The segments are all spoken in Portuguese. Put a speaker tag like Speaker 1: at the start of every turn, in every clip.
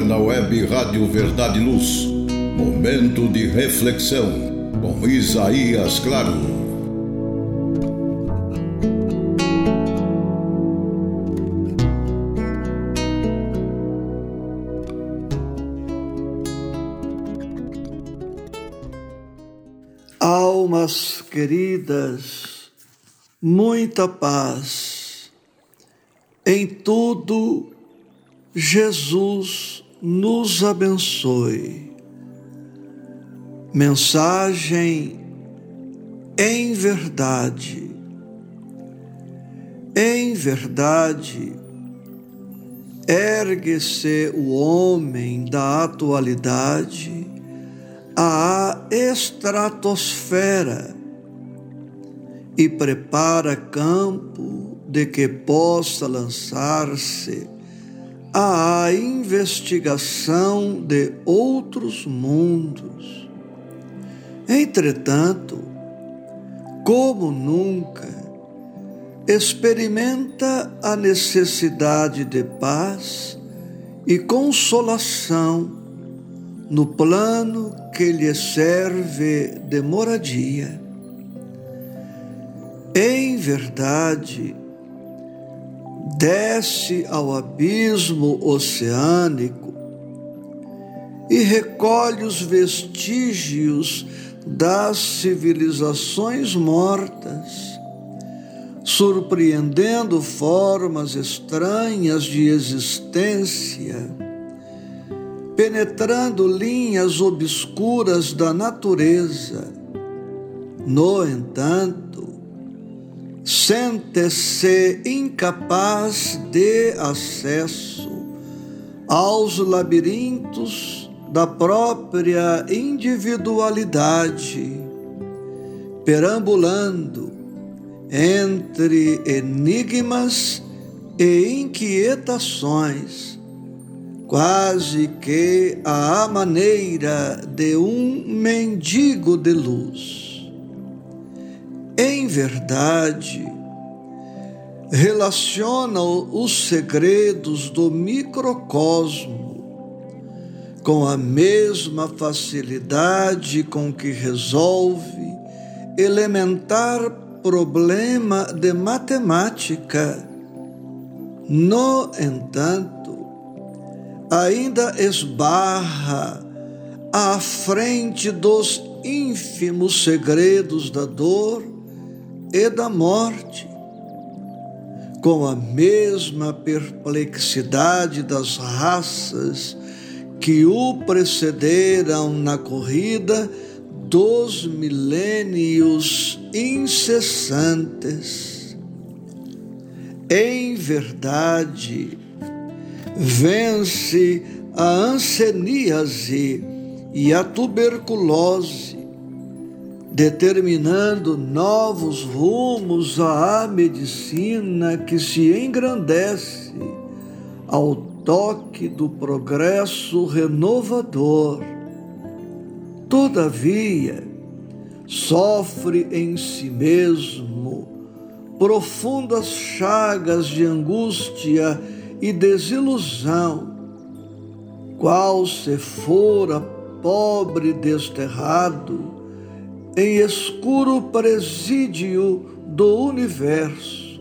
Speaker 1: agora na web Rádio Verdade e Luz. Momento de reflexão com Isaías Claro.
Speaker 2: Almas queridas, muita paz. Em tudo Jesus nos abençoe. Mensagem em verdade. Em verdade, ergue-se o homem da atualidade à estratosfera e prepara campo de que possa lançar-se à investigação de outros mundos. Entretanto, como nunca, experimenta a necessidade de paz e consolação no plano que lhe serve de moradia. Em verdade, desce ao abismo oceânico e recolhe os vestígios das civilizações mortas, surpreendendo formas estranhas de existência, penetrando linhas obscuras da natureza. No entanto, sente-se incapaz de acesso aos labirintos da própria individualidade, perambulando entre enigmas e inquietações, quase que à maneira de um mendigo de luz verdade, relaciona os segredos do microcosmo com a mesma facilidade com que resolve elementar problema de matemática. No entanto, ainda esbarra à frente dos ínfimos segredos da dor e da morte, com a mesma perplexidade das raças que o precederam na corrida dos milênios incessantes. Em verdade, vence a anseníase e a tuberculose determinando novos rumos à medicina que se engrandece ao toque do progresso renovador. Todavia, sofre em si mesmo profundas chagas de angústia e desilusão, qual se fora pobre desterrado em escuro presídio do universo,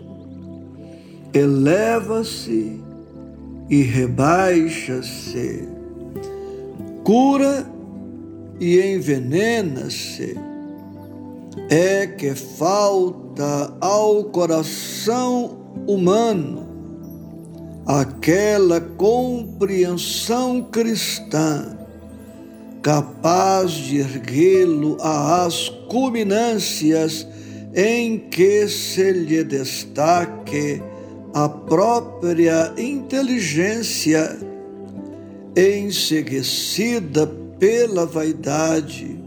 Speaker 2: eleva-se e rebaixa-se, cura e envenena-se. É que falta ao coração humano aquela compreensão cristã capaz de erguê-lo às culminâncias em que se lhe destaque a própria inteligência, enseguecida pela vaidade,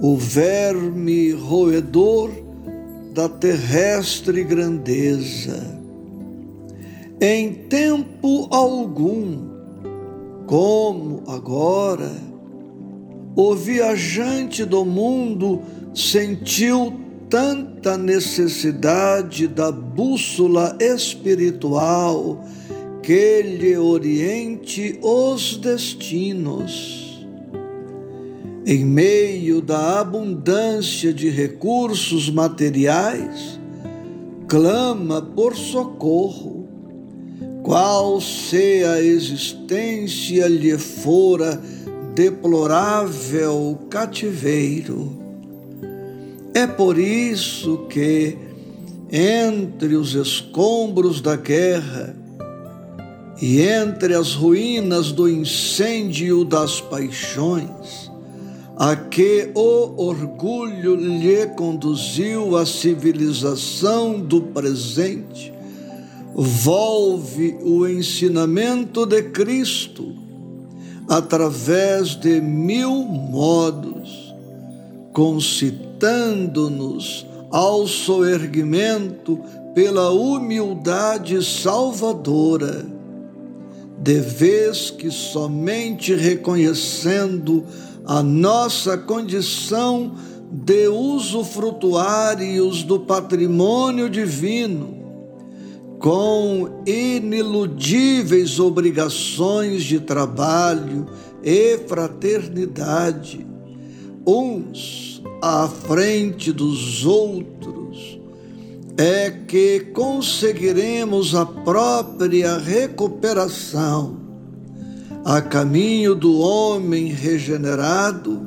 Speaker 2: o verme roedor da terrestre grandeza. Em tempo algum, como agora, o viajante do mundo sentiu tanta necessidade da bússola espiritual que lhe oriente os destinos. Em meio da abundância de recursos materiais, clama por socorro, qual se a existência lhe fora deplorável cativeiro. É por isso que, entre os escombros da guerra e entre as ruínas do incêndio das paixões, a que o orgulho lhe conduziu à civilização do presente, volve o ensinamento de Cristo através de mil modos, concitando-nos ao soerguimento pela humildade salvadora, de vez que somente reconhecendo a nossa condição de usufrutuários do patrimônio divino, com iniludíveis obrigações de trabalho e fraternidade, uns à frente dos outros, é que conseguiremos a própria recuperação a caminho do homem regenerado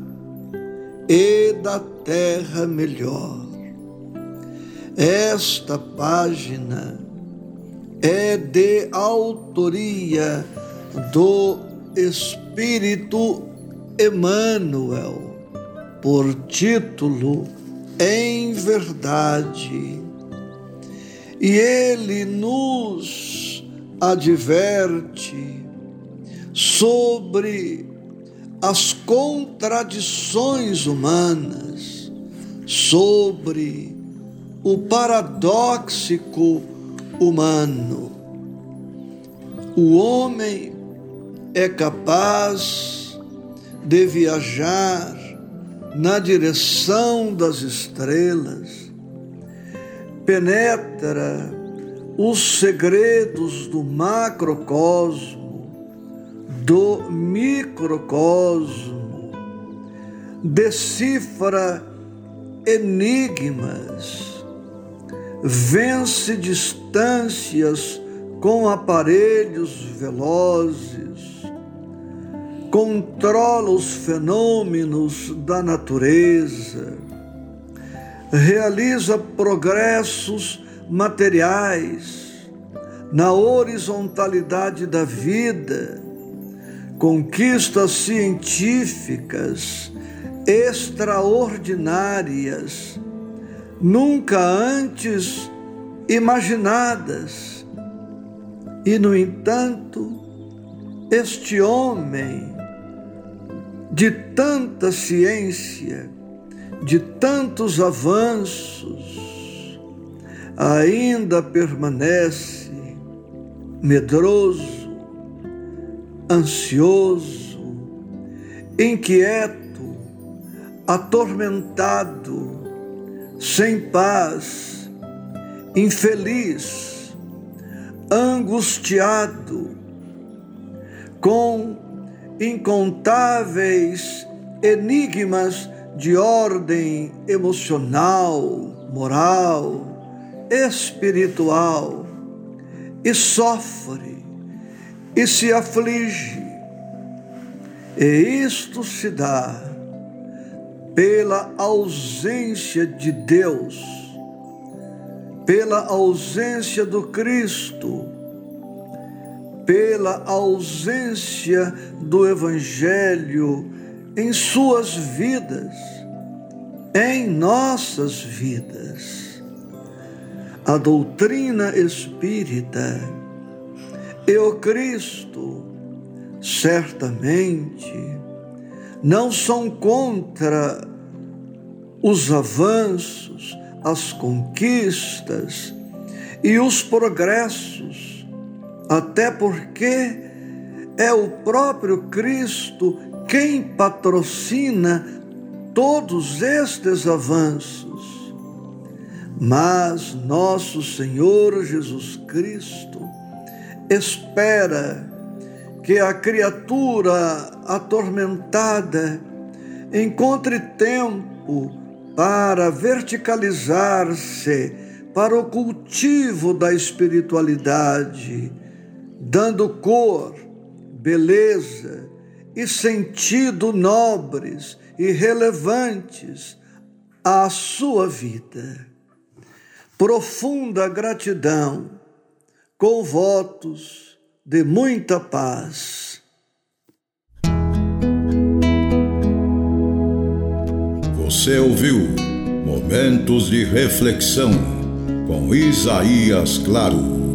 Speaker 2: e da terra melhor. Esta página é de autoria do Espírito Emmanuel, por título Em Verdade. E ele nos adverte sobre as contradições humanas, sobre o paradoxico humano. O homem é capaz de viajar na direção das estrelas, penetra os segredos do macrocosmo, do microcosmo, decifra enigmas, vence distâncias com aparelhos velozes, controla os fenômenos da natureza, realiza progressos materiais na horizontalidade da vida. Conquistas científicas extraordinárias, nunca antes imaginadas. E, no entanto, este homem de tanta ciência, de tantos avanços, ainda permanece medroso, ansioso, inquieto, atormentado, sem paz, infeliz, angustiado, com incontáveis enigmas de ordem emocional, moral, espiritual, e sofre e se aflige. E isto se dá pela ausência de Deus, pela ausência do Cristo, pela ausência do Evangelho em suas vidas, em nossas vidas. A doutrina espírita e o Cristo, certamente, não são contra os avanços, as conquistas e os progressos, até porque é o próprio Cristo quem patrocina todos estes avanços. Mas nosso Senhor Jesus Cristo espera que a criatura atormentada encontre tempo para verticalizar-se para o cultivo da espiritualidade, dando cor, beleza e sentido nobres e relevantes à sua vida. Profunda gratidão, com votos de muita paz.
Speaker 1: Você ouviu Momentos de Reflexão com Isaías Claro.